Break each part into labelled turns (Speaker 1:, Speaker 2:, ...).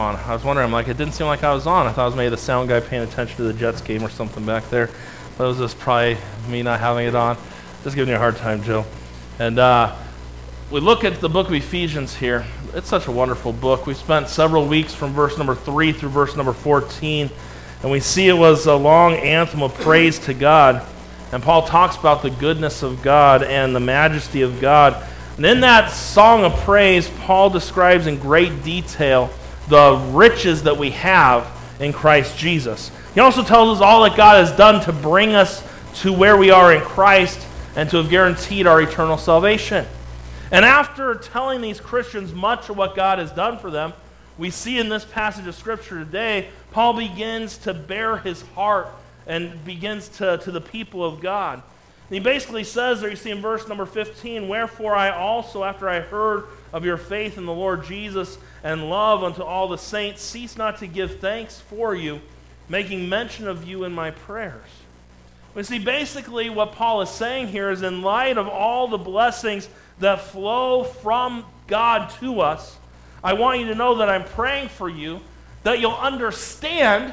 Speaker 1: I'm on. I was wondering, I'm like, it didn't seem like I was on. I thought it was maybe the sound guy paying attention to the Jets game or something back there. But it was just probably me not having it on. Just giving you a hard time, Joe. And uh, we look at the book of Ephesians here. It's such a wonderful book. We spent several weeks from verse number 3 through verse number 14, and we see it was a long anthem of praise to God. And Paul talks about the goodness of God and the majesty of God. And in that song of praise, Paul describes in great detail the riches that we have in Christ Jesus. He also tells us all that God has done to bring us to where we are in Christ and to have guaranteed our eternal salvation. And after telling these Christians much of what God has done for them, we see in this passage of Scripture today, Paul begins to bare his heart and begins to, to the people of God. And he basically says there, you see in verse number 15, Wherefore I also, after I heard of your faith in the Lord Jesus and love unto all the saints, cease not to give thanks for you, making mention of you in my prayers. We see, basically, what Paul is saying here is in light of all the blessings that flow from God to us, I want you to know that I'm praying for you, that you'll understand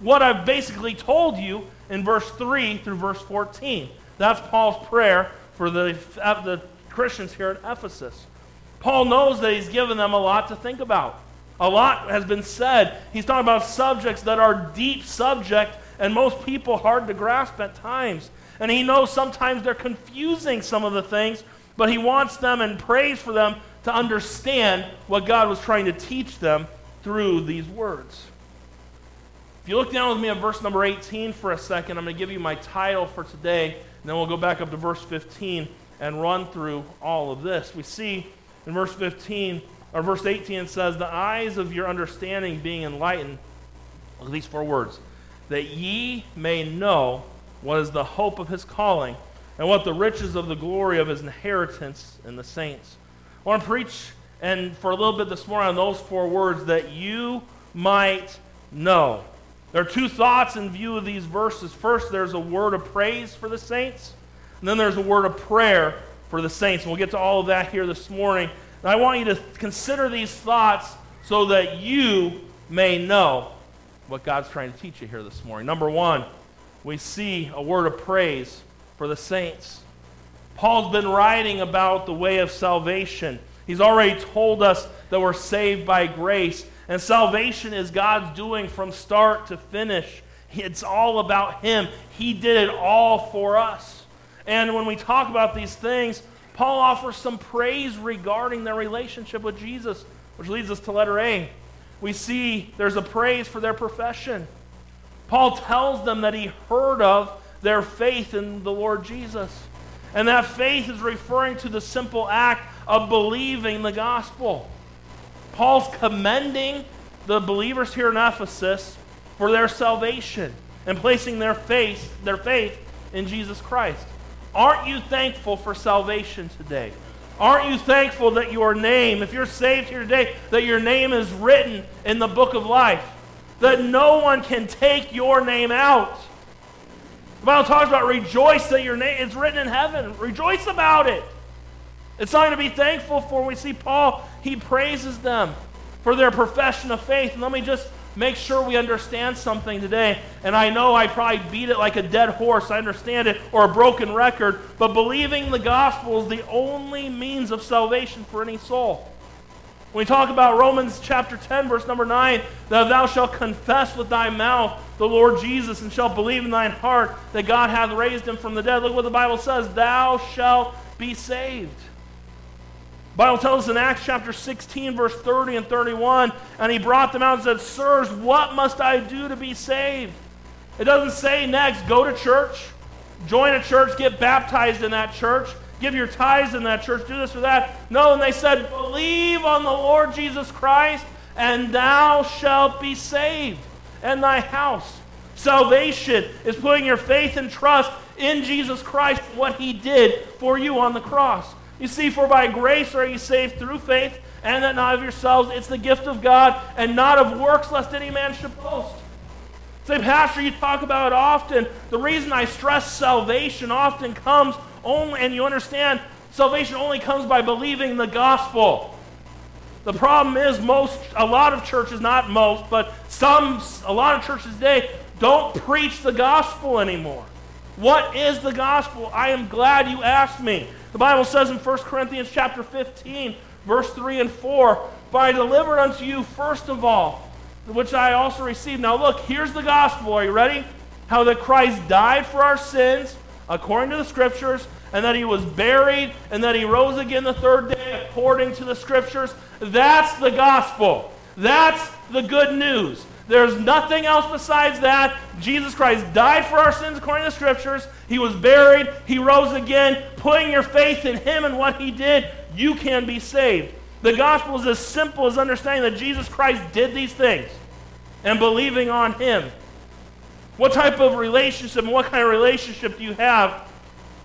Speaker 1: what I've basically told you in verse 3 through verse 14. That's Paul's prayer for the, the Christians here at Ephesus. Paul knows that he's given them a lot to think about. A lot has been said. He's talking about subjects that are deep subject and most people hard to grasp at times. And he knows sometimes they're confusing some of the things, but he wants them and prays for them to understand what God was trying to teach them through these words. If you look down with me at verse number 18 for a second, I'm going to give you my title for today, and then we'll go back up to verse 15 and run through all of this. We see in verse 15, or verse 18, says, The eyes of your understanding being enlightened. Look at these four words. That ye may know what is the hope of his calling, and what the riches of the glory of his inheritance in the saints. I want to preach and for a little bit this morning on those four words that you might know. There are two thoughts in view of these verses. First, there's a word of praise for the saints, and then there's a word of prayer for the saints. We'll get to all of that here this morning. And I want you to consider these thoughts so that you may know what God's trying to teach you here this morning. Number one, we see a word of praise for the saints. Paul's been writing about the way of salvation. He's already told us that we're saved by grace. And salvation is God's doing from start to finish. It's all about Him. He did it all for us. And when we talk about these things, Paul offers some praise regarding their relationship with Jesus, which leads us to letter A. We see there's a praise for their profession. Paul tells them that he heard of their faith in the Lord Jesus. And that faith is referring to the simple act of believing the gospel. Paul's commending the believers here in Ephesus for their salvation and placing their faith, their faith in Jesus Christ. Aren't you thankful for salvation today? Aren't you thankful that your name, if you're saved here today, that your name is written in the book of life? That no one can take your name out. The Bible talks about rejoice that your name is written in heaven. Rejoice about it. It's something to be thankful for. We see Paul, he praises them for their profession of faith. And let me just make sure we understand something today. And I know I probably beat it like a dead horse, I understand it, or a broken record, but believing the gospel is the only means of salvation for any soul. When we talk about Romans chapter 10, verse number 9, that thou shalt confess with thy mouth the Lord Jesus and shalt believe in thine heart that God hath raised him from the dead. Look what the Bible says thou shalt be saved. Bible tells us in Acts chapter 16, verse 30 and 31, and he brought them out and said, Sirs, what must I do to be saved? It doesn't say next, go to church, join a church, get baptized in that church, give your tithes in that church, do this or that. No, and they said, believe on the Lord Jesus Christ, and thou shalt be saved, and thy house. Salvation is putting your faith and trust in Jesus Christ, what he did for you on the cross. You see, for by grace are ye saved through faith, and that not of yourselves. It's the gift of God, and not of works, lest any man should boast. Say, Pastor, you talk about it often. The reason I stress salvation often comes only, and you understand, salvation only comes by believing the gospel. The problem is most, a lot of churches, not most, but some, a lot of churches today don't preach the gospel anymore. What is the gospel? I am glad you asked me. The Bible says in 1 Corinthians chapter 15, verse 3 and 4, But I delivered unto you first of all, which I also received. Now look, here's the gospel. Are you ready? How that Christ died for our sins, according to the scriptures, and that he was buried, and that he rose again the third day, according to the scriptures. That's the gospel. That's the good news. There's nothing else besides that. Jesus Christ died for our sins according to the scriptures. He was buried. He rose again. Putting your faith in him and what he did, you can be saved. The gospel is as simple as understanding that Jesus Christ did these things and believing on him. What type of relationship and what kind of relationship do you have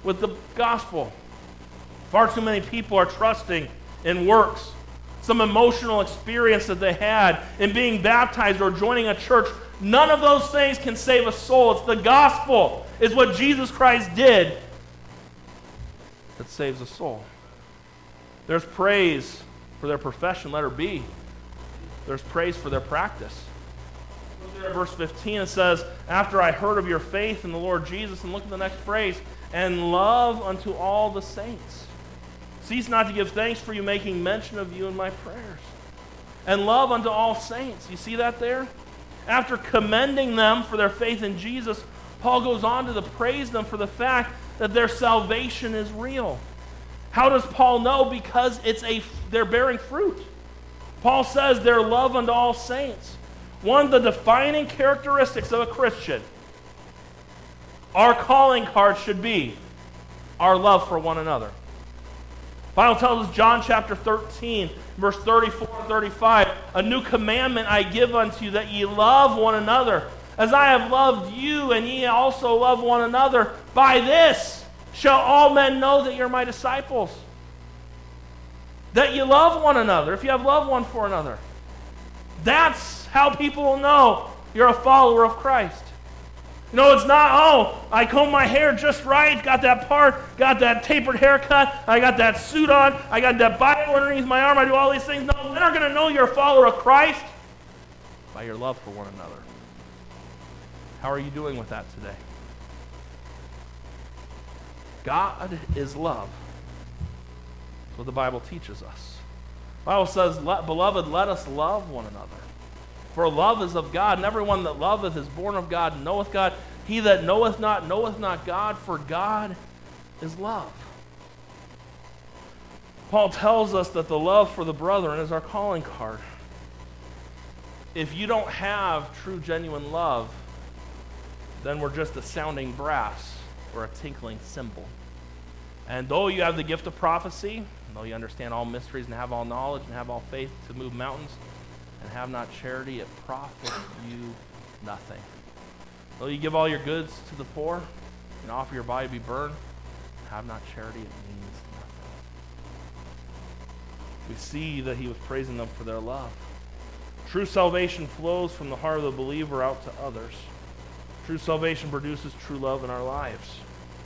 Speaker 1: with the gospel? Far too many people are trusting in works some emotional experience that they had in being baptized or joining a church. None of those things can save a soul. It's the gospel, is what Jesus Christ did that saves a soul. There's praise for their profession, letter be. There's praise for their practice. verse 15, it says, After I heard of your faith in the Lord Jesus, and look at the next phrase, and love unto all the saints. Cease not to give thanks for you, making mention of you in my prayers. And love unto all saints. You see that there? After commending them for their faith in Jesus, Paul goes on to praise them for the fact that their salvation is real. How does Paul know? Because it's a they're bearing fruit. Paul says their love unto all saints. One of the defining characteristics of a Christian, our calling card should be our love for one another. Bible tells us, John chapter 13, verse 34 and 35, a new commandment I give unto you, that ye love one another. As I have loved you, and ye also love one another, by this shall all men know that you're my disciples. That you love one another, if you have love one for another. That's how people will know you're a follower of Christ. You know, it's not, oh, I comb my hair just right, got that part, got that tapered haircut, I got that suit on, I got that Bible underneath my arm, I do all these things. No, men are going to know you're a follower of Christ by your love for one another. How are you doing with that today? God is love. That's what the Bible teaches us. The Bible says, Beloved, let us love one another. For love is of God, and everyone that loveth is born of God and knoweth God. He that knoweth not knoweth not God, for God is love. Paul tells us that the love for the brethren is our calling card. If you don't have true, genuine love, then we're just a sounding brass or a tinkling cymbal. And though you have the gift of prophecy, though you understand all mysteries and have all knowledge and have all faith to move mountains, and have not charity, it profits you nothing. Though you give all your goods to the poor and offer your body to be burned, have not charity, it means nothing. We see that he was praising them for their love. True salvation flows from the heart of the believer out to others. True salvation produces true love in our lives.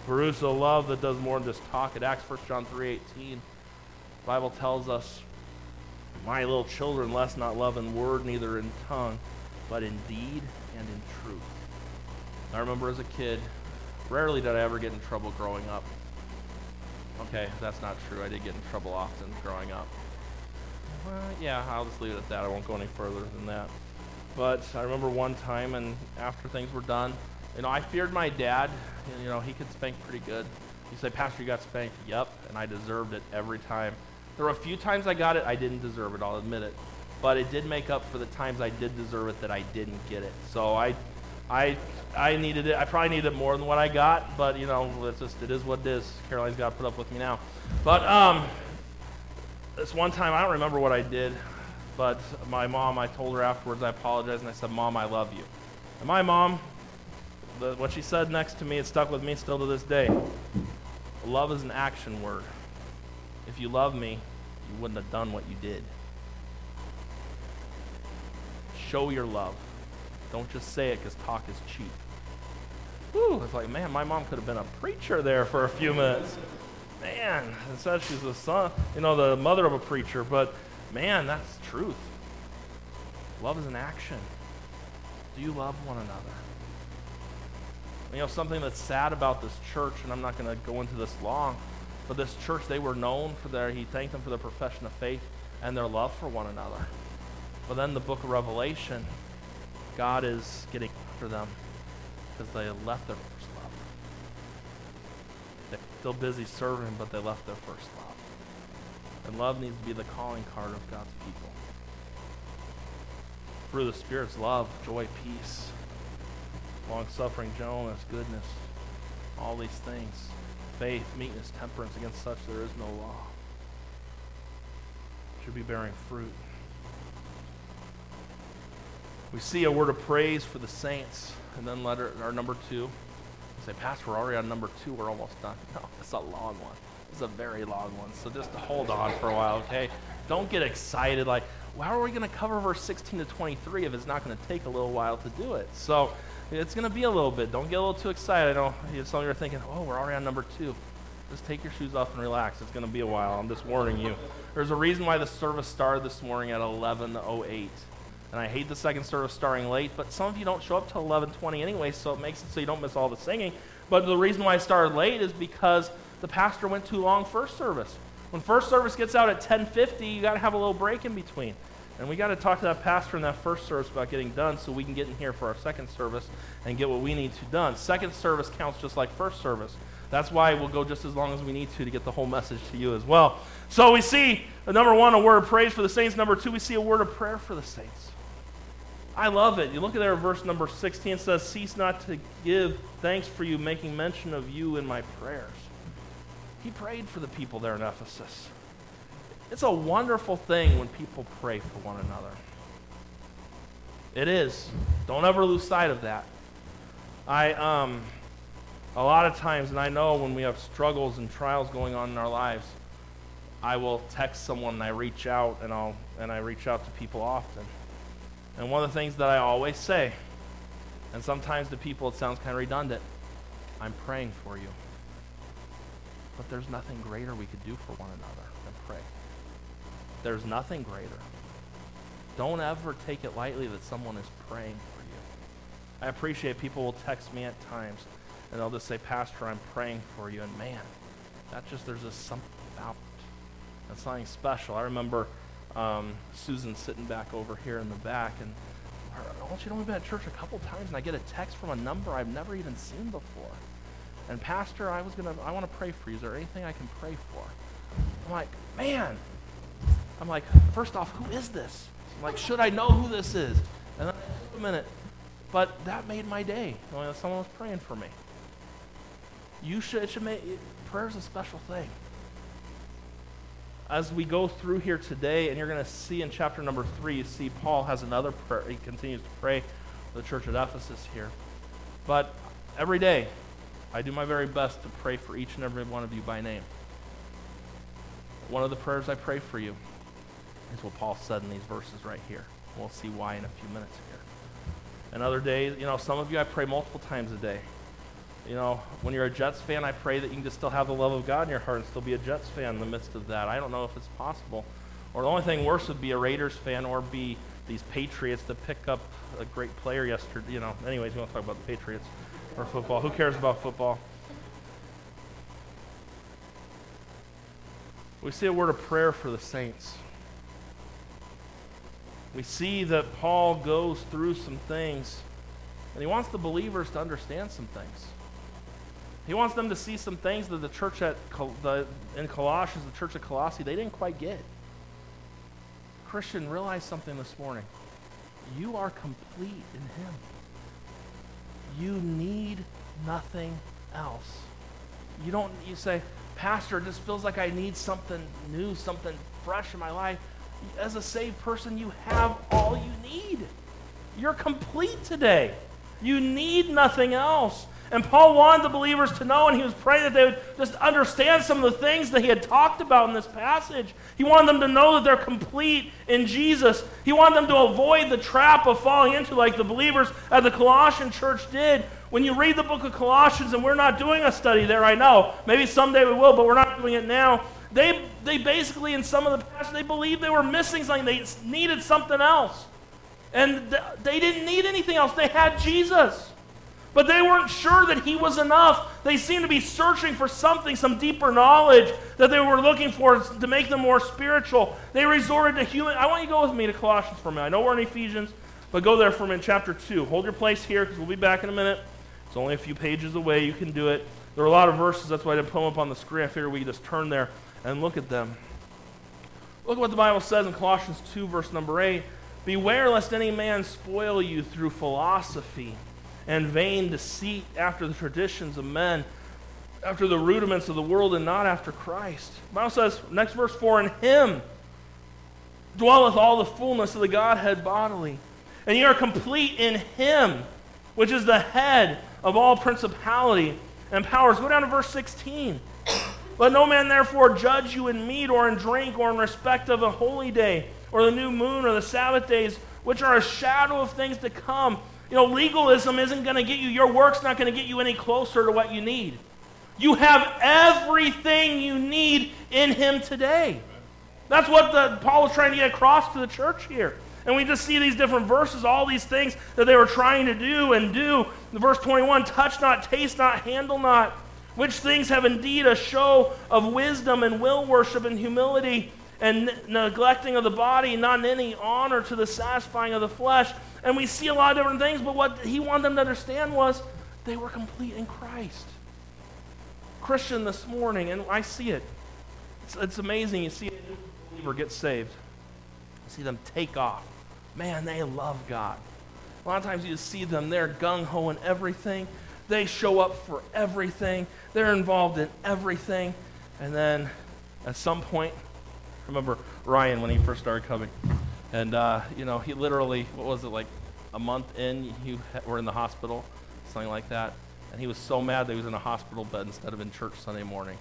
Speaker 1: Produces a love that does more than just talk. It acts 1 John 3.18. The Bible tells us my little children, let not love in word, neither in tongue, but in deed and in truth. I remember as a kid, rarely did I ever get in trouble growing up. Okay, that's not true. I did get in trouble often growing up. Uh, yeah, I'll just leave it at that. I won't go any further than that. But I remember one time, and after things were done, you know, I feared my dad. You know, he could spank pretty good. He said, Pastor, you got spanked. Yep, and I deserved it every time. There were a few times I got it, I didn't deserve it, I'll admit it. But it did make up for the times I did deserve it that I didn't get it. So I, I, I needed it. I probably needed it more than what I got, but you know, it's just it is what it is. Caroline's got to put up with me now. But um, this one time, I don't remember what I did, but my mom, I told her afterwards, I apologized, and I said, "Mom, I love you." And my mom, the, what she said next to me, it stuck with me still to this day. Love is an action word. If you love me, you wouldn't have done what you did. Show your love. Don't just say it because talk is cheap. Whew, it's like, man, my mom could have been a preacher there for a few minutes. Man, it says she's the son, you know, the mother of a preacher, but Man, that's truth. Love is an action. Do you love one another? You know, something that's sad about this church, and I'm not going to go into this long, but this church, they were known for their, he thanked them for their profession of faith and their love for one another. But then the book of Revelation, God is getting after them because they left their first love. They're still busy serving, but they left their first love. And love needs to be the calling card of God's people. Through the Spirit's love, joy, peace, long suffering, gentleness, goodness, all these things. Faith, meekness, temperance, against such there is no law. Should be bearing fruit. We see a word of praise for the saints, and then letter our number two. Say, Pastor, we're already on number two. We're almost done. No, it's a long one. It's a very long one. So just hold on for a while, okay? Don't get excited like, how are we going to cover verse 16 to 23 if it's not going to take a little while to do it? So it's going to be a little bit. Don't get a little too excited. I know some of you are thinking, oh, we're already on number two. Just take your shoes off and relax. It's going to be a while. I'm just warning you. There's a reason why the service started this morning at 11:08. And I hate the second service starting late, but some of you don't show up till 11:20 anyway, so it makes it so you don't miss all the singing. But the reason why I started late is because the pastor went too long first service. When first service gets out at 10:50, you got to have a little break in between. And we got to talk to that pastor in that first service about getting done so we can get in here for our second service and get what we need to done. Second service counts just like first service. That's why we'll go just as long as we need to to get the whole message to you as well. So we see, number one, a word of praise for the saints. Number two, we see a word of prayer for the saints. I love it. You look at there, verse number 16 says, Cease not to give thanks for you, making mention of you in my prayers. He prayed for the people there in Ephesus. It's a wonderful thing when people pray for one another. It is. Don't ever lose sight of that. I, um, a lot of times, and I know when we have struggles and trials going on in our lives, I will text someone and I reach out and I'll and I reach out to people often. And one of the things that I always say, and sometimes to people it sounds kind of redundant, I'm praying for you. But there's nothing greater we could do for one another than pray. There's nothing greater. Don't ever take it lightly that someone is praying for you. I appreciate people will text me at times and they'll just say, Pastor, I'm praying for you. And man, that just, there's just something about it. That's something special. I remember um, Susan sitting back over here in the back and to know we've been at church a couple times and I get a text from a number I've never even seen before. And Pastor, I was gonna I want to pray for you. Is there anything I can pray for? I'm like, man, I'm like, first off, who is this? I'm like, should I know who this is? And then a minute. But that made my day, knowing that someone was praying for me. You should, it should make, prayer is a special thing. As we go through here today, and you're going to see in chapter number three, you see Paul has another prayer. He continues to pray for the church at Ephesus here. But every day, I do my very best to pray for each and every one of you by name. One of the prayers I pray for you is what Paul said in these verses right here. We'll see why in a few minutes here. And other days, you know, some of you I pray multiple times a day. You know, when you're a Jets fan, I pray that you can just still have the love of God in your heart and still be a Jets fan in the midst of that. I don't know if it's possible. Or the only thing worse would be a Raiders fan or be these Patriots that pick up a great player yesterday. You know, anyways, we won't talk about the Patriots or football. Who cares about football? We see a word of prayer for the saints we see that Paul goes through some things, and he wants the believers to understand some things. He wants them to see some things that the church at Col- the, in Colossians, the church at Colossae, they didn't quite get. Christian, realize something this morning. You are complete in Him. You need nothing else. You don't. You say, Pastor, it just feels like I need something new, something fresh in my life as a saved person, you have all you need. You're complete today. You need nothing else. And Paul wanted the believers to know, and he was praying that they would just understand some of the things that he had talked about in this passage. He wanted them to know that they're complete in Jesus. He wanted them to avoid the trap of falling into, like the believers at the Colossian church did. When you read the book of Colossians, and we're not doing a study there, I know. Maybe someday we will, but we're not doing it now They, they basically, in some of the past, they believed they were missing something. They needed something else. And th- they didn't need anything else. They had Jesus. But they weren't sure that he was enough. They seemed to be searching for something, some deeper knowledge that they were looking for to make them more spiritual. They resorted to human. I want you to go with me to Colossians for a minute. I know we're in Ephesians, but go there for a minute, chapter 2. Hold your place here because we'll be back in a minute. It's only a few pages away. You can do it. There are a lot of verses. That's why I didn't put them up on the screen. I figured we could just turn there and look at them. Look at what the Bible says in Colossians 2, verse number 8. Beware lest any man spoil you through philosophy and vain deceit after the traditions of men, after the rudiments of the world, and not after Christ. The Bible says, next verse 4 In him dwelleth all the fullness of the Godhead bodily. And ye are complete in him, which is the head of all principality and powers. Go down to verse 16. Let no man therefore judge you in meat or in drink or in respect of a holy day or the new moon or the Sabbath days, which are a shadow of things to come. You know, legalism isn't going to get you, your work's not going to get you any closer to what you need. You have everything you need in Him today. That's what the, Paul was trying to get across to the church here. And we just see these different verses, all these things that they were trying to do and do. Verse 21 touch not, taste not, handle not, which things have indeed a show of wisdom and will worship and humility and neglecting of the body, not any honor to the satisfying of the flesh. And we see a lot of different things, but what he wanted them to understand was they were complete in Christ. Christian this morning, and I see it. It's, it's amazing. You see a new believer get saved, you see them take off. Man, they love God. A lot of times you just see them, they're gung ho in everything. They show up for everything. They're involved in everything. And then at some point, I remember Ryan when he first started coming. And, uh, you know, he literally, what was it, like a month in, you were in the hospital, something like that. And he was so mad that he was in a hospital bed instead of in church Sunday morning.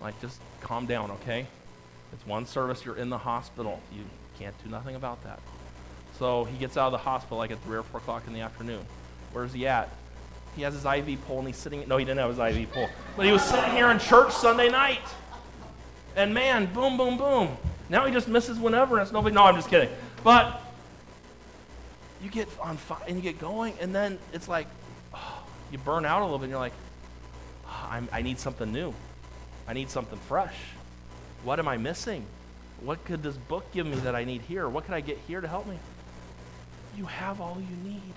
Speaker 1: like, just calm down, okay? It's one service, you're in the hospital. You can't do nothing about that. So he gets out of the hospital like at 3 or 4 o'clock in the afternoon. Where's he at? He has his IV pole and he's sitting. No, he didn't have his IV pole. But he was sitting here in church Sunday night. And man, boom, boom, boom. Now he just misses whenever it's nobody. No, I'm just kidding. But you get on fire and you get going, and then it's like oh, you burn out a little bit and you're like, oh, i need something new. I need something fresh. What am I missing? What could this book give me that I need here? What could I get here to help me? You have all you need.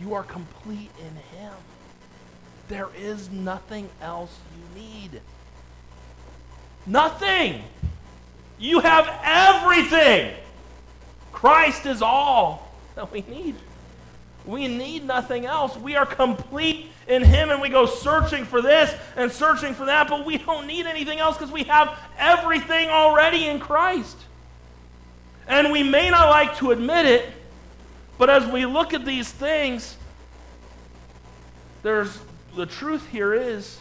Speaker 1: You are complete in Him. There is nothing else you need. Nothing. You have everything. Christ is all that we need. We need nothing else. We are complete in Him, and we go searching for this and searching for that, but we don't need anything else because we have everything already in Christ. And we may not like to admit it, but as we look at these things, there's the truth here is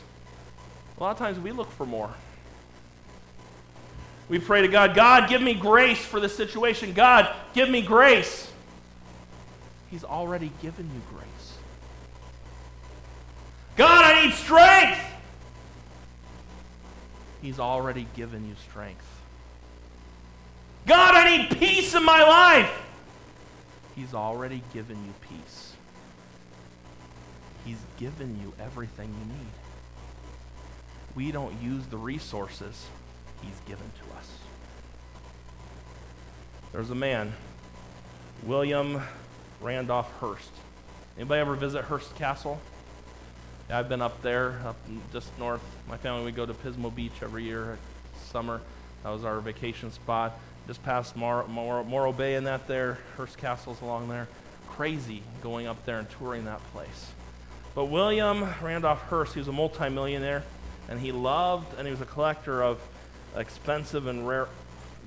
Speaker 1: a lot of times we look for more. We pray to God, God, give me grace for this situation. God, give me grace. He's already given you grace. God, I need strength. He's already given you strength. God, I need peace in my life. He's already given you peace. He's given you everything you need. We don't use the resources He's given to us. There's a man, William Randolph Hearst. Anybody ever visit Hearst Castle? I've been up there, up just north. My family would go to Pismo Beach every year, summer. That was our vacation spot just past Morro, Morro, Morro Bay and that there, Hearst Castle's along there. Crazy going up there and touring that place. But William Randolph Hearst, he was a multimillionaire, and he loved and he was a collector of expensive and rare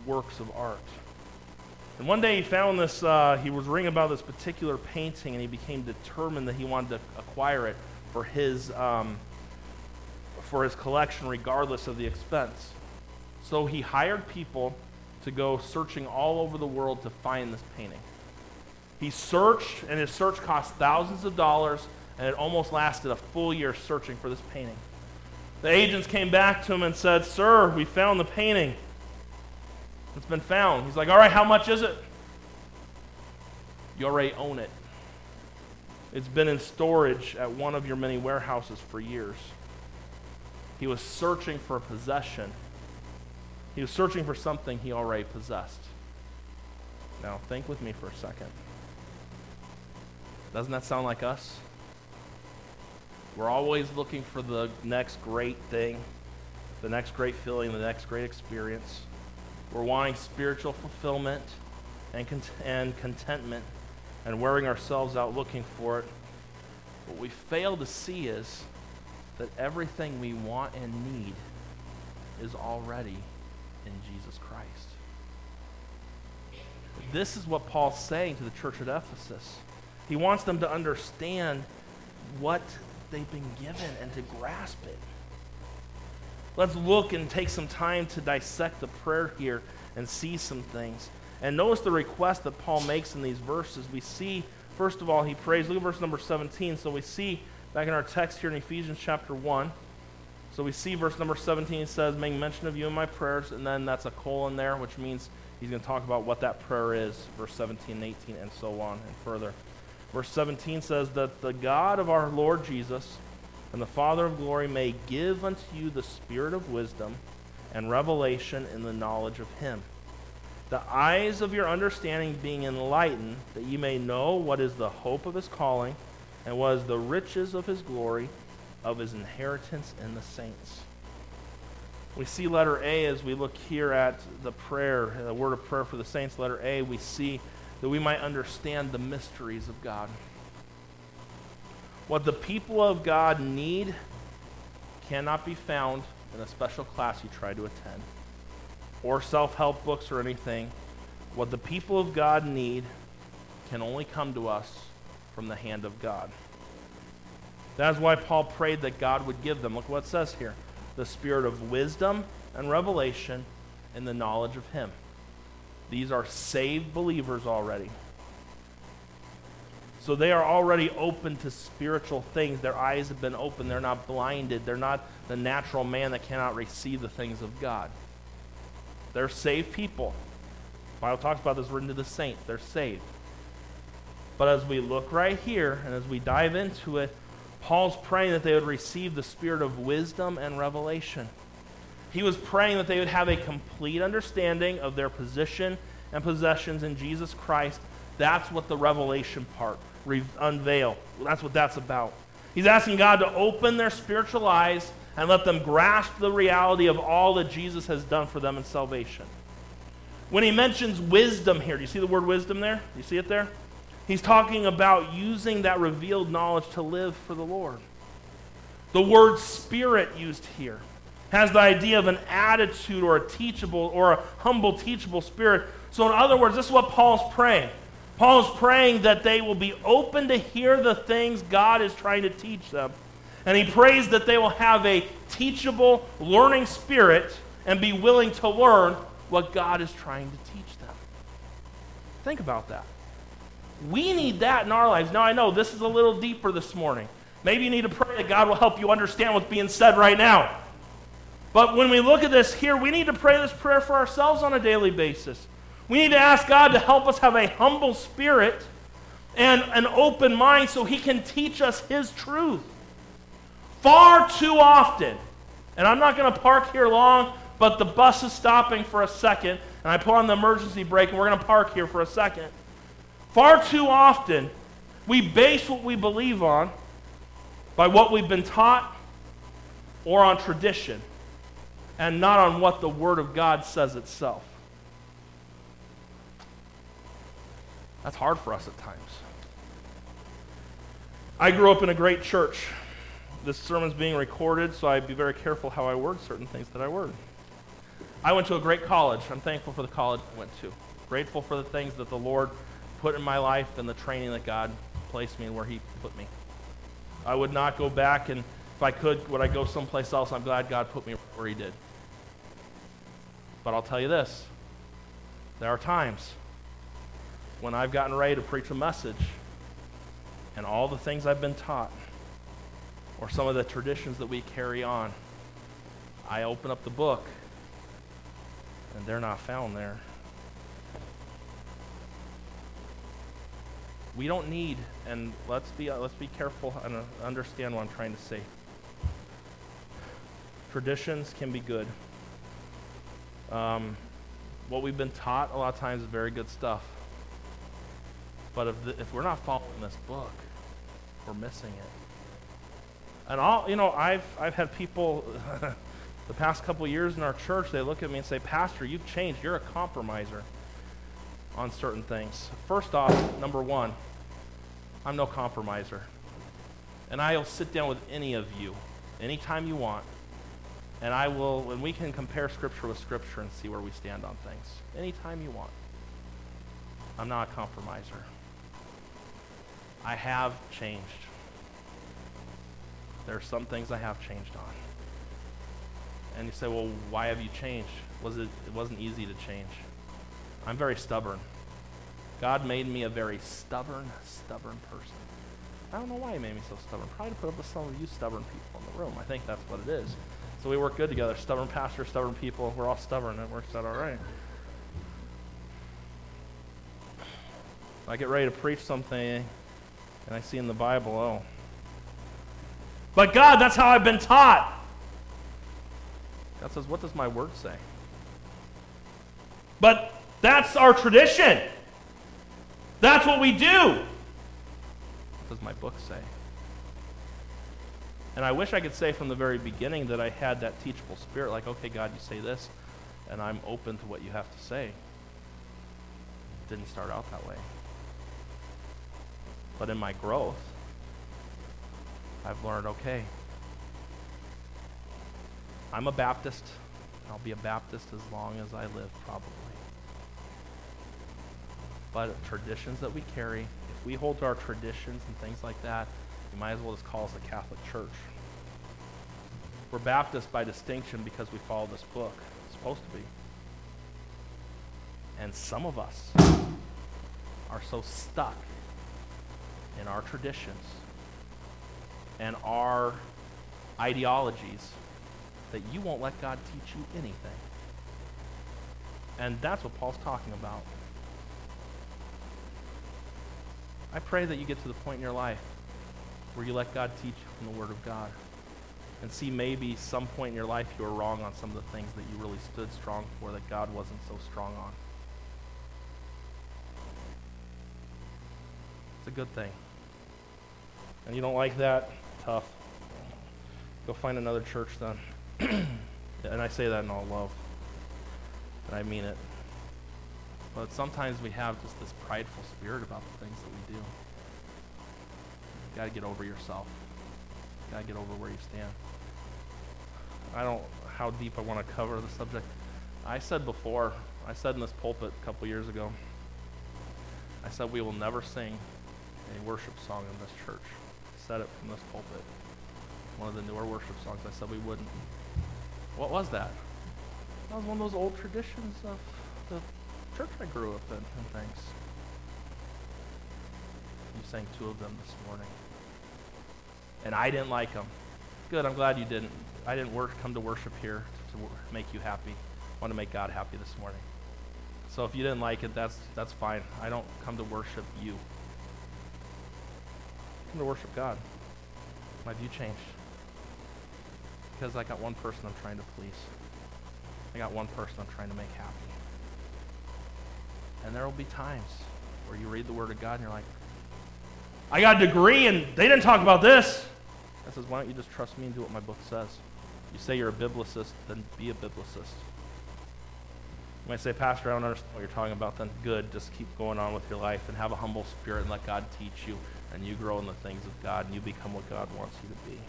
Speaker 1: works of art. And one day he found this, uh, he was reading about this particular painting, and he became determined that he wanted to acquire it for his, um, for his collection, regardless of the expense. So he hired people to go searching all over the world to find this painting. He searched, and his search cost thousands of dollars, and it almost lasted a full year searching for this painting. The agents came back to him and said, Sir, we found the painting. It's been found. He's like, All right, how much is it? You already own it. It's been in storage at one of your many warehouses for years. He was searching for a possession. He was searching for something he already possessed. Now, think with me for a second. Doesn't that sound like us? We're always looking for the next great thing, the next great feeling, the next great experience. We're wanting spiritual fulfillment and, cont- and contentment and wearing ourselves out looking for it. What we fail to see is that everything we want and need is already in Jesus Christ. This is what Paul's saying to the church at Ephesus. He wants them to understand what they've been given and to grasp it. Let's look and take some time to dissect the prayer here and see some things. And notice the request that Paul makes in these verses. We see, first of all, he prays. Look at verse number 17. So we see back in our text here in Ephesians chapter 1. So we see verse number 17 says, Make mention of you in my prayers. And then that's a colon there, which means he's going to talk about what that prayer is. Verse 17 and 18, and so on and further. Verse 17 says that the God of our Lord Jesus and the Father of glory may give unto you the spirit of wisdom and revelation in the knowledge of him the eyes of your understanding being enlightened, that you may know what is the hope of his calling, and what is the riches of his glory, of his inheritance in the saints. We see letter A as we look here at the prayer, the word of prayer for the saints, letter A, we see that we might understand the mysteries of God. What the people of God need cannot be found in a special class you try to attend or self help books or anything. What the people of God need can only come to us from the hand of God. That's why Paul prayed that God would give them. Look what it says here the spirit of wisdom and revelation and the knowledge of Him. These are saved believers already. So they are already open to spiritual things. Their eyes have been opened. They're not blinded. They're not the natural man that cannot receive the things of God. They're saved people. The Bible talks about this written to the saints. They're saved. But as we look right here and as we dive into it, Paul's praying that they would receive the spirit of wisdom and revelation. He was praying that they would have a complete understanding of their position and possessions in Jesus Christ. That's what the revelation part re- unveil. That's what that's about. He's asking God to open their spiritual eyes and let them grasp the reality of all that Jesus has done for them in salvation. When he mentions wisdom here, do you see the word wisdom there? Do you see it there? He's talking about using that revealed knowledge to live for the Lord. The word spirit used here has the idea of an attitude or a teachable or a humble, teachable spirit. So, in other words, this is what Paul's praying. Paul's praying that they will be open to hear the things God is trying to teach them and he prays that they will have a teachable, learning spirit and be willing to learn what God is trying to teach them. Think about that. We need that in our lives. Now, I know this is a little deeper this morning. Maybe you need to pray that God will help you understand what's being said right now. But when we look at this here, we need to pray this prayer for ourselves on a daily basis. We need to ask God to help us have a humble spirit and an open mind so He can teach us His truth. Far too often, and I'm not going to park here long, but the bus is stopping for a second, and I put on the emergency brake, and we're going to park here for a second. Far too often, we base what we believe on by what we've been taught or on tradition, and not on what the Word of God says itself. That's hard for us at times. I grew up in a great church this sermon's being recorded, so I'd be very careful how I word certain things that I word. I went to a great college. I'm thankful for the college I went to. Grateful for the things that the Lord put in my life and the training that God placed me where He put me. I would not go back, and if I could, would I go someplace else? I'm glad God put me where He did. But I'll tell you this there are times when I've gotten ready to preach a message, and all the things I've been taught or some of the traditions that we carry on I open up the book, and they're not found there. We don't need, and let's be, uh, let's be careful and uh, understand what I'm trying to say. Traditions can be good. Um, what we've been taught a lot of times is very good stuff. But if, the, if we're not following this book, we're missing it. And all you know, I've I've had people the past couple years in our church. They look at me and say, "Pastor, you've changed. You're a compromiser on certain things." First off, number one, I'm no compromiser, and I'll sit down with any of you anytime you want, and I will, and we can compare Scripture with Scripture and see where we stand on things anytime you want. I'm not a compromiser. I have changed. There are some things I have changed on. And you say, well, why have you changed? Was it, it wasn't easy to change. I'm very stubborn. God made me a very stubborn, stubborn person. I don't know why he made me so stubborn. Probably to put up with some of you stubborn people in the room. I think that's what it is. So we work good together. Stubborn pastor, stubborn people. We're all stubborn. It works out all right. I get ready to preach something and I see in the Bible, oh. But God, that's how I've been taught. God says, What does my word say? But that's our tradition. That's what we do. What does my book say? And I wish I could say from the very beginning that I had that teachable spirit, like, okay, God, you say this, and I'm open to what you have to say. It didn't start out that way. But in my growth, I've learned okay, I'm a Baptist. And I'll be a Baptist as long as I live, probably. But traditions that we carry, if we hold to our traditions and things like that, you might as well just call us a Catholic church. We're Baptist by distinction because we follow this book. It's supposed to be. And some of us are so stuck in our traditions and our ideologies that you won't let God teach you anything. And that's what Paul's talking about. I pray that you get to the point in your life where you let God teach you from the Word of God. And see, maybe some point in your life you were wrong on some of the things that you really stood strong for that God wasn't so strong on. It's a good thing. And you don't like that? Tough. Go find another church then. and I say that in all love. And I mean it. But sometimes we have just this prideful spirit about the things that we do. You gotta get over yourself. You gotta get over where you stand. I don't how deep I want to cover the subject. I said before, I said in this pulpit a couple years ago, I said we will never sing a worship song in this church said it from this pulpit. One of the newer worship songs. I said we wouldn't. What was that? That was one of those old traditions of the church I grew up in and things. You sang two of them this morning. And I didn't like them. Good, I'm glad you didn't. I didn't work, come to worship here to make you happy. I want to make God happy this morning. So if you didn't like it, that's, that's fine. I don't come to worship you I come to worship God. My view changed. Because I got one person I'm trying to please. I got one person I'm trying to make happy. And there will be times where you read the Word of God and you're like, I got a degree and they didn't talk about this. I says, why don't you just trust me and do what my book says? You say you're a biblicist, then be a biblicist. You might say, Pastor, I don't understand what you're talking about. Then good, just keep going on with your life and have a humble spirit and let God teach you and you grow in the things of God and you become what God wants you to be.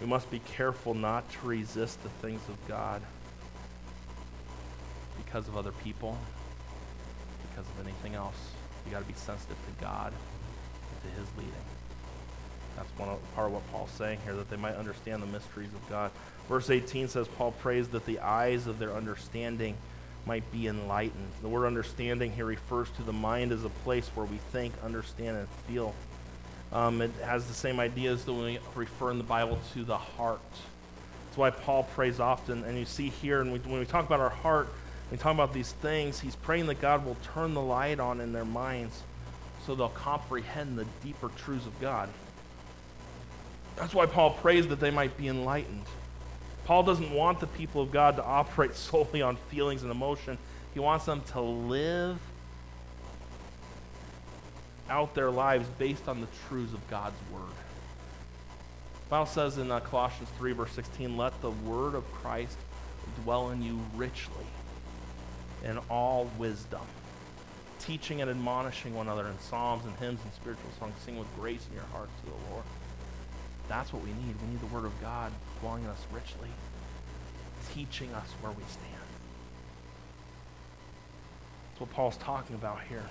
Speaker 1: We must be careful not to resist the things of God because of other people, because of anything else. You got to be sensitive to God and to His leading. That's one of, part of what Paul's saying here, that they might understand the mysteries of God. Verse 18 says, Paul prays that the eyes of their understanding might be enlightened. The word understanding here refers to the mind as a place where we think, understand, and feel. Um, it has the same idea as when we refer in the Bible to the heart. That's why Paul prays often. And you see here, and we, when we talk about our heart, we talk about these things, he's praying that God will turn the light on in their minds so they'll comprehend the deeper truths of God. That's why Paul prays that they might be enlightened. Paul doesn't want the people of God to operate solely on feelings and emotion. He wants them to live out their lives based on the truths of God's word. The Bible says in uh, Colossians 3, verse 16, let the word of Christ dwell in you richly in all wisdom, teaching and admonishing one another in psalms and hymns and spiritual songs, sing with grace in your hearts to the Lord. That's what we need. We need the Word of God dwelling in us richly, teaching us where we stand. That's what Paul's talking about here.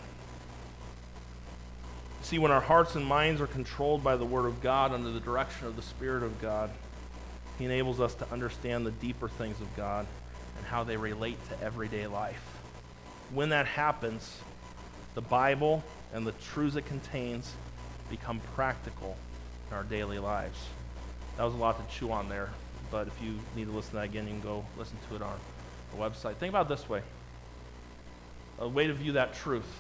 Speaker 1: See, when our hearts and minds are controlled by the Word of God under the direction of the Spirit of God, He enables us to understand the deeper things of God and how they relate to everyday life. When that happens, the Bible and the truths it contains become practical in our daily lives. That was a lot to chew on there, but if you need to listen to that again, you can go listen to it on the website. Think about this way a way to view that truth.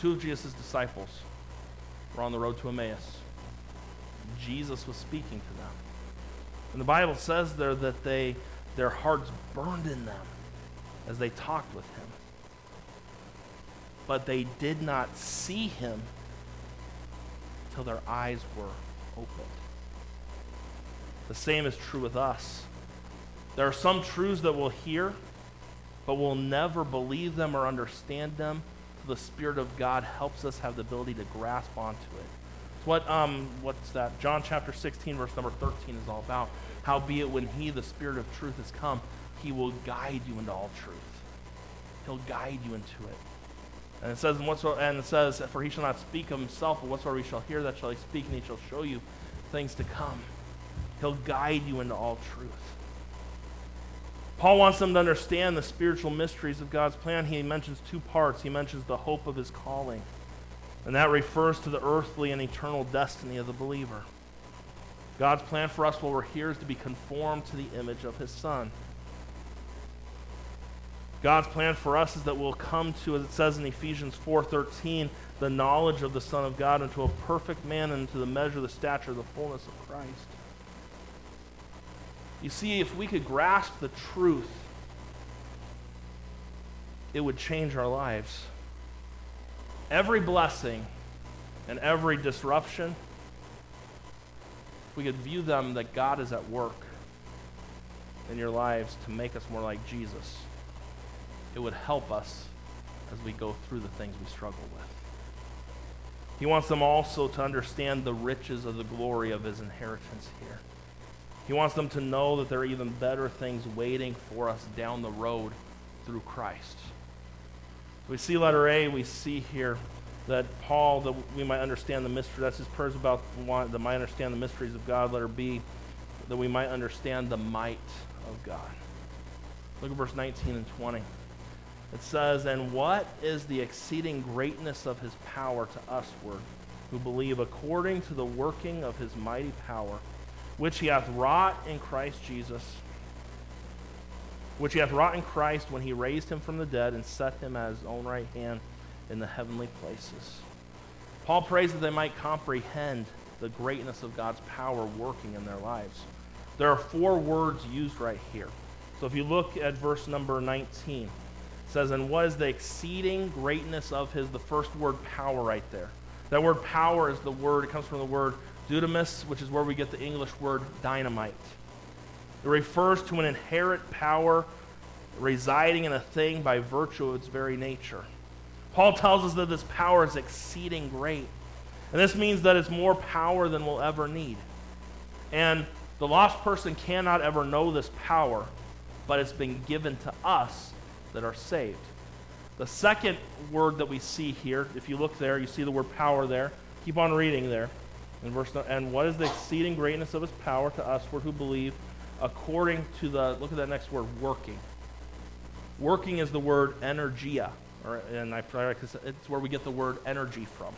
Speaker 1: Two of Jesus' disciples were on the road to Emmaus. Jesus was speaking to them. And the Bible says there that they their hearts burned in them as they talked with him. But they did not see him till their eyes were opened. The same is true with us. There are some truths that we'll hear, but we'll never believe them or understand them till the Spirit of God helps us have the ability to grasp onto it. What um what's that? John chapter 16, verse number 13 is all about. Howbeit when he, the Spirit of truth, has come, he will guide you into all truth. He'll guide you into it. And it says, and, whatsoever, and it says, For he shall not speak of himself, but whatsoever he shall hear, that shall he speak, and he shall show you things to come. He'll guide you into all truth. Paul wants them to understand the spiritual mysteries of God's plan. He mentions two parts. He mentions the hope of his calling, and that refers to the earthly and eternal destiny of the believer. God's plan for us while we're here is to be conformed to the image of his Son. God's plan for us is that we'll come to, as it says in Ephesians 4:13, the knowledge of the Son of God into a perfect man and into the measure, the stature, the fullness of Christ. You see, if we could grasp the truth, it would change our lives. Every blessing and every disruption, we could view them that God is at work in your lives to make us more like Jesus, it would help us as we go through the things we struggle with. He wants them also to understand the riches of the glory of his inheritance here. He wants them to know that there are even better things waiting for us down the road through Christ. We see letter A, we see here that Paul, that we might understand the mystery, that's his prayers about that might understand the mysteries of God. Letter B, that we might understand the might of God. Look at verse 19 and 20. It says, And what is the exceeding greatness of his power to usward, who believe according to the working of his mighty power? which he hath wrought in Christ Jesus, which he hath wrought in Christ when he raised him from the dead and set him at his own right hand in the heavenly places. Paul prays that they might comprehend the greatness of God's power working in their lives. There are four words used right here. So if you look at verse number 19, it says, And what is the exceeding greatness of his, the first word power right there. That word power is the word, it comes from the word dunamis, which is where we get the English word dynamite. It refers to an inherent power residing in a thing by virtue of its very nature. Paul tells us that this power is exceeding great. And this means that it's more power than we'll ever need. And the lost person cannot ever know this power, but it's been given to us that are saved. The second word that we see here, if you look there, you see the word power there. Keep on reading there. In verse and what is the exceeding greatness of his power to us who believe according to the look at that next word working. Working is the word energia, or, and I it's where we get the word energy from.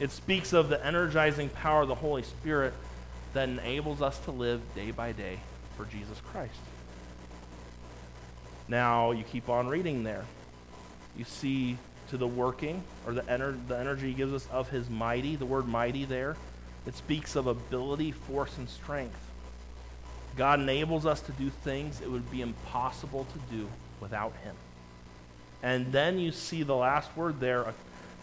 Speaker 1: It speaks of the energizing power of the Holy Spirit that enables us to live day by day for Jesus Christ. Now you keep on reading there. You see to the working or the, ener- the energy he gives us of his mighty, the word mighty there, it speaks of ability, force, and strength. God enables us to do things it would be impossible to do without him. And then you see the last word there uh,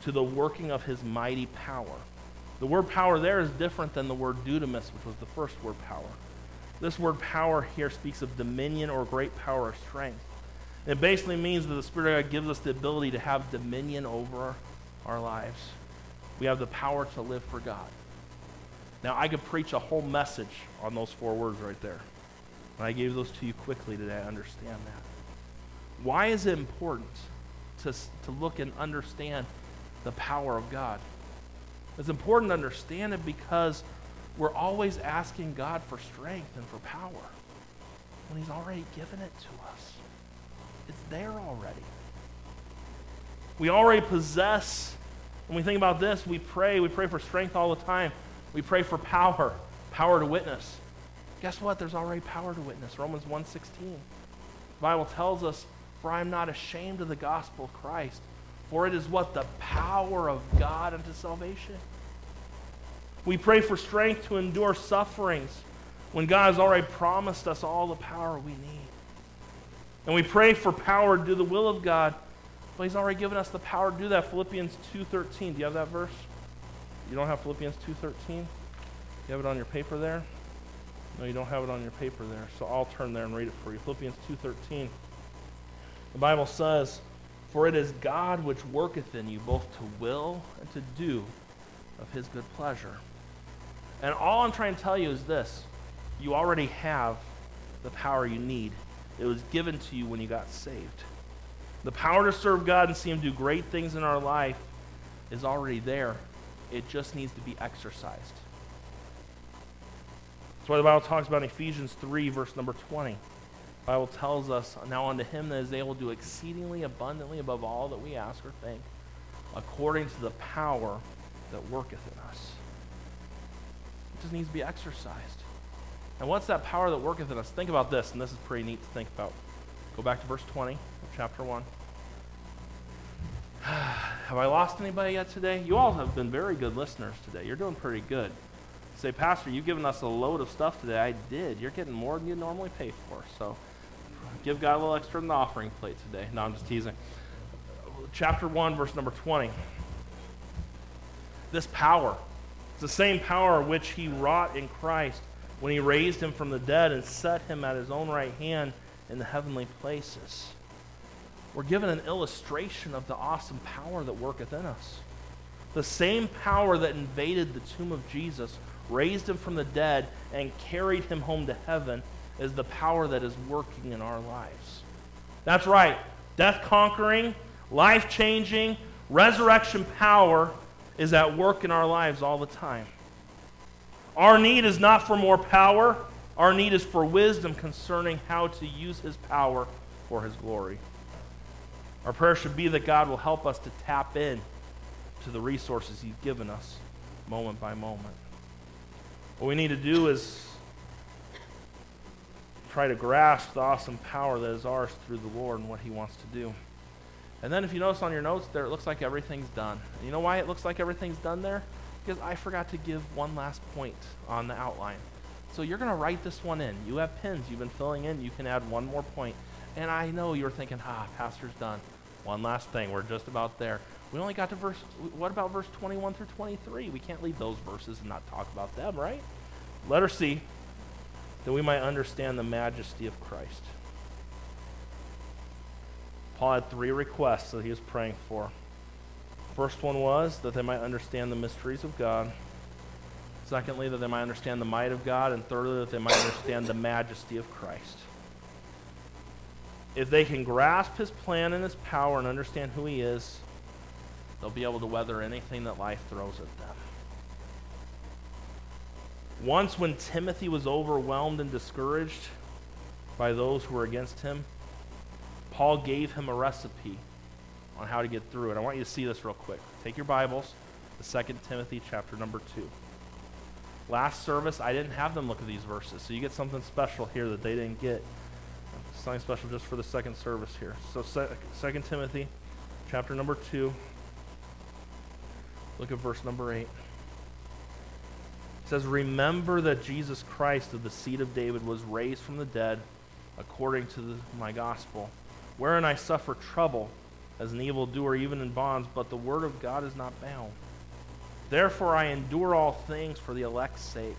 Speaker 1: to the working of his mighty power. The word power there is different than the word dunamis, which was the first word power. This word power here speaks of dominion or great power or strength. It basically means that the Spirit of God gives us the ability to have dominion over our lives. We have the power to live for God. Now, I could preach a whole message on those four words right there. And I gave those to you quickly today. I understand that. Why is it important to, to look and understand the power of God? It's important to understand it because we're always asking God for strength and for power when He's already given it to us. It's there already. We already possess, when we think about this, we pray. We pray for strength all the time. We pray for power, power to witness. Guess what? There's already power to witness. Romans 1.16. The Bible tells us, For I am not ashamed of the gospel of Christ, for it is what? The power of God unto salvation. We pray for strength to endure sufferings when God has already promised us all the power we need. And we pray for power to do the will of God. But he's already given us the power to do that. Philippians 2.13. Do you have that verse? You don't have Philippians 2.13? You have it on your paper there? No, you don't have it on your paper there. So I'll turn there and read it for you. Philippians 2.13. The Bible says, For it is God which worketh in you both to will and to do of his good pleasure. And all I'm trying to tell you is this. You already have the power you need it was given to you when you got saved. The power to serve God and see Him do great things in our life is already there. It just needs to be exercised. That's why the Bible talks about Ephesians 3, verse number 20. The Bible tells us, Now unto him that is able to do exceedingly abundantly above all that we ask or think, according to the power that worketh in us. It just needs to be exercised. And what's that power that worketh in us? Think about this, and this is pretty neat to think about. Go back to verse 20 of chapter 1. have I lost anybody yet today? You all have been very good listeners today. You're doing pretty good. Say, Pastor, you've given us a load of stuff today. I did. You're getting more than you normally pay for. So give God a little extra in the offering plate today. No, I'm just teasing. Chapter 1, verse number 20. This power, it's the same power which he wrought in Christ when he raised him from the dead and set him at his own right hand in the heavenly places. We're given an illustration of the awesome power that worketh in us. The same power that invaded the tomb of Jesus, raised him from the dead, and carried him home to heaven is the power that is working in our lives. That's right. Death conquering, life changing, resurrection power is at work in our lives all the time. Our need is not for more power, our need is for wisdom concerning how to use his power for his glory. Our prayer should be that God will help us to tap in to the resources he's given us moment by moment. What we need to do is try to grasp the awesome power that is ours through the Lord and what he wants to do. And then if you notice on your notes there, it looks like everything's done. And you know why it looks like everything's done there? because I forgot to give one last point on the outline. So you're going to write this one in. You have pins you've been filling in. You can add one more point. And I know you're thinking, ah, Pastor's done. One last thing. We're just about there. We only got to verse, what about verse 21 through 23? We can't leave those verses and not talk about them, right? Let Letter C, that we might understand the majesty of Christ. Paul had three requests that he was praying for. First one was that they might understand the mysteries of God. Secondly, that they might understand the might of God. And thirdly, that they might understand the majesty of Christ. If they can grasp his plan and his power and understand who he is, they'll be able to weather anything that life throws at them. Once, when Timothy was overwhelmed and discouraged by those who were against him, Paul gave him a recipe on how to get through it. I want you to see this real quick. Take your Bibles to 2 Timothy chapter number 2. Last service, I didn't have them look at these verses, so you get something special here that they didn't get. Something special just for the second service here. So, Second Timothy, chapter number two. Look at verse number eight. It says, Remember that Jesus Christ of the seed of David was raised from the dead according to the, my gospel, wherein I suffer trouble as an evildoer, even in bonds, but the word of God is not bound. Therefore I endure all things for the elect's sake,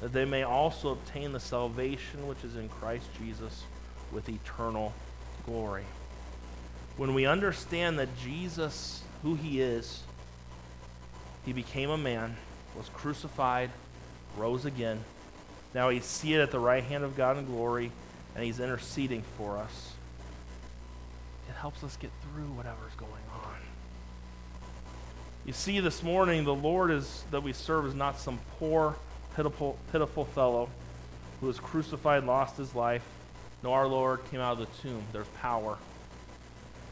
Speaker 1: that they may also obtain the salvation which is in Christ Jesus with eternal glory. When we understand that Jesus, who he is, he became a man, was crucified, rose again. Now he's seated at the right hand of God in glory, and he's interceding for us. It helps us get through whatever's going on. You see, this morning, the Lord is, that we serve is not some poor, pitiful, pitiful fellow who was crucified, lost his life. Our Lord came out of the tomb. There's power.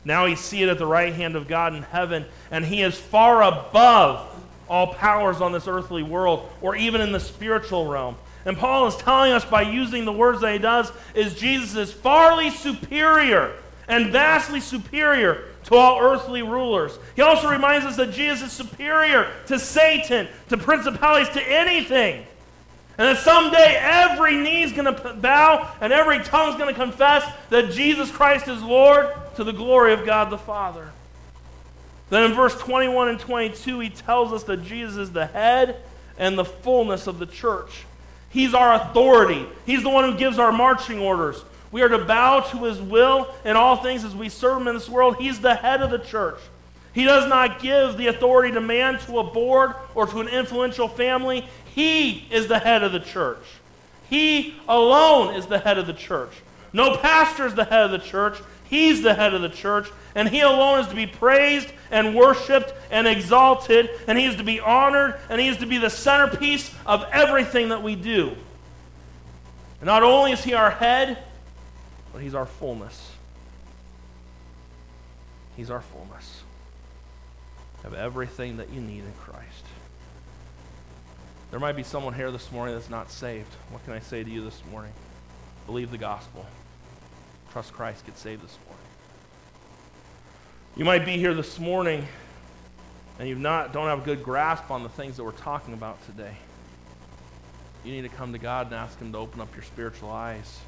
Speaker 1: Now he's seated at the right hand of God in heaven, and he is far above all powers on this earthly world or even in the spiritual realm. And Paul is telling us by using the words that he does is Jesus is farly superior and vastly superior to all earthly rulers. He also reminds us that Jesus is superior to Satan, to principalities, to anything. And that someday every knee is going to bow and every tongue is going to confess that Jesus Christ is Lord to the glory of God the Father. Then in verse 21 and 22, he tells us that Jesus is the head and the fullness of the church. He's our authority, He's the one who gives our marching orders. We are to bow to His will in all things as we serve Him in this world. He's the head of the church. He does not give the authority to man, to a board, or to an influential family. He is the head of the church. He alone is the head of the church. No pastor is the head of the church. He's the head of the church, and He alone is to be praised and worshiped and exalted, and He is to be honored, and He is to be the centerpiece of everything that we do. And not only is He our head, but He's our fullness. He's our fullness. of everything that you need in Christ. There might be someone here this morning that's not saved. What can I say to you this morning? Believe the gospel. Trust Christ. Get saved this morning. You might be here this morning and you not don't have a good grasp on the things that we're talking about today. You need to come to God and ask Him to open up your spiritual eyes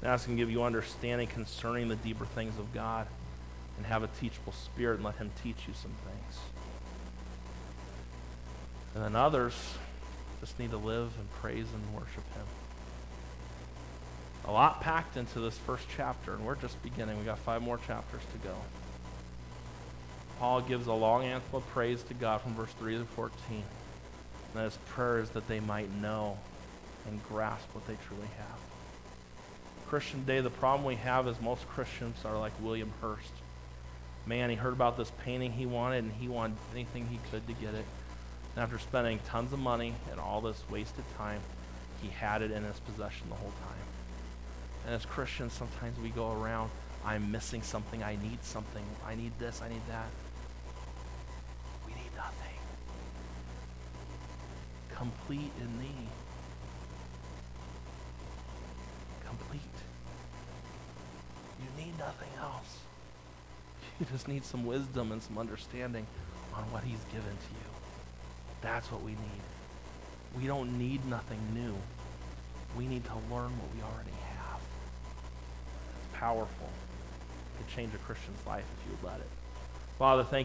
Speaker 1: and ask Him to give you understanding concerning the deeper things of God and have a teachable spirit and let Him teach you some things. And then others just need to live and praise and worship Him. A lot packed into this first chapter, and we're just beginning. We got five more chapters to go. Paul gives a long anthem of praise to God from verse 3 to 14. And his prayer is that they might know and grasp what they truly have. Christian Day, the problem we have is most Christians are like William Hearst. Man, he heard about this painting he wanted, and he wanted anything he could to get it. And after spending tons of money and all this wasted time, he had it in his possession the whole time. And as Christians, sometimes we go around, I'm missing something, I need something, I need this, I need that. We need nothing. Complete in thee. Complete. You need nothing else. You just need some wisdom and some understanding on what He's given to you. That's what we need. We don't need nothing new. We need to learn what we already have. It's powerful. It could change a Christian's life if you would let it. Father, thank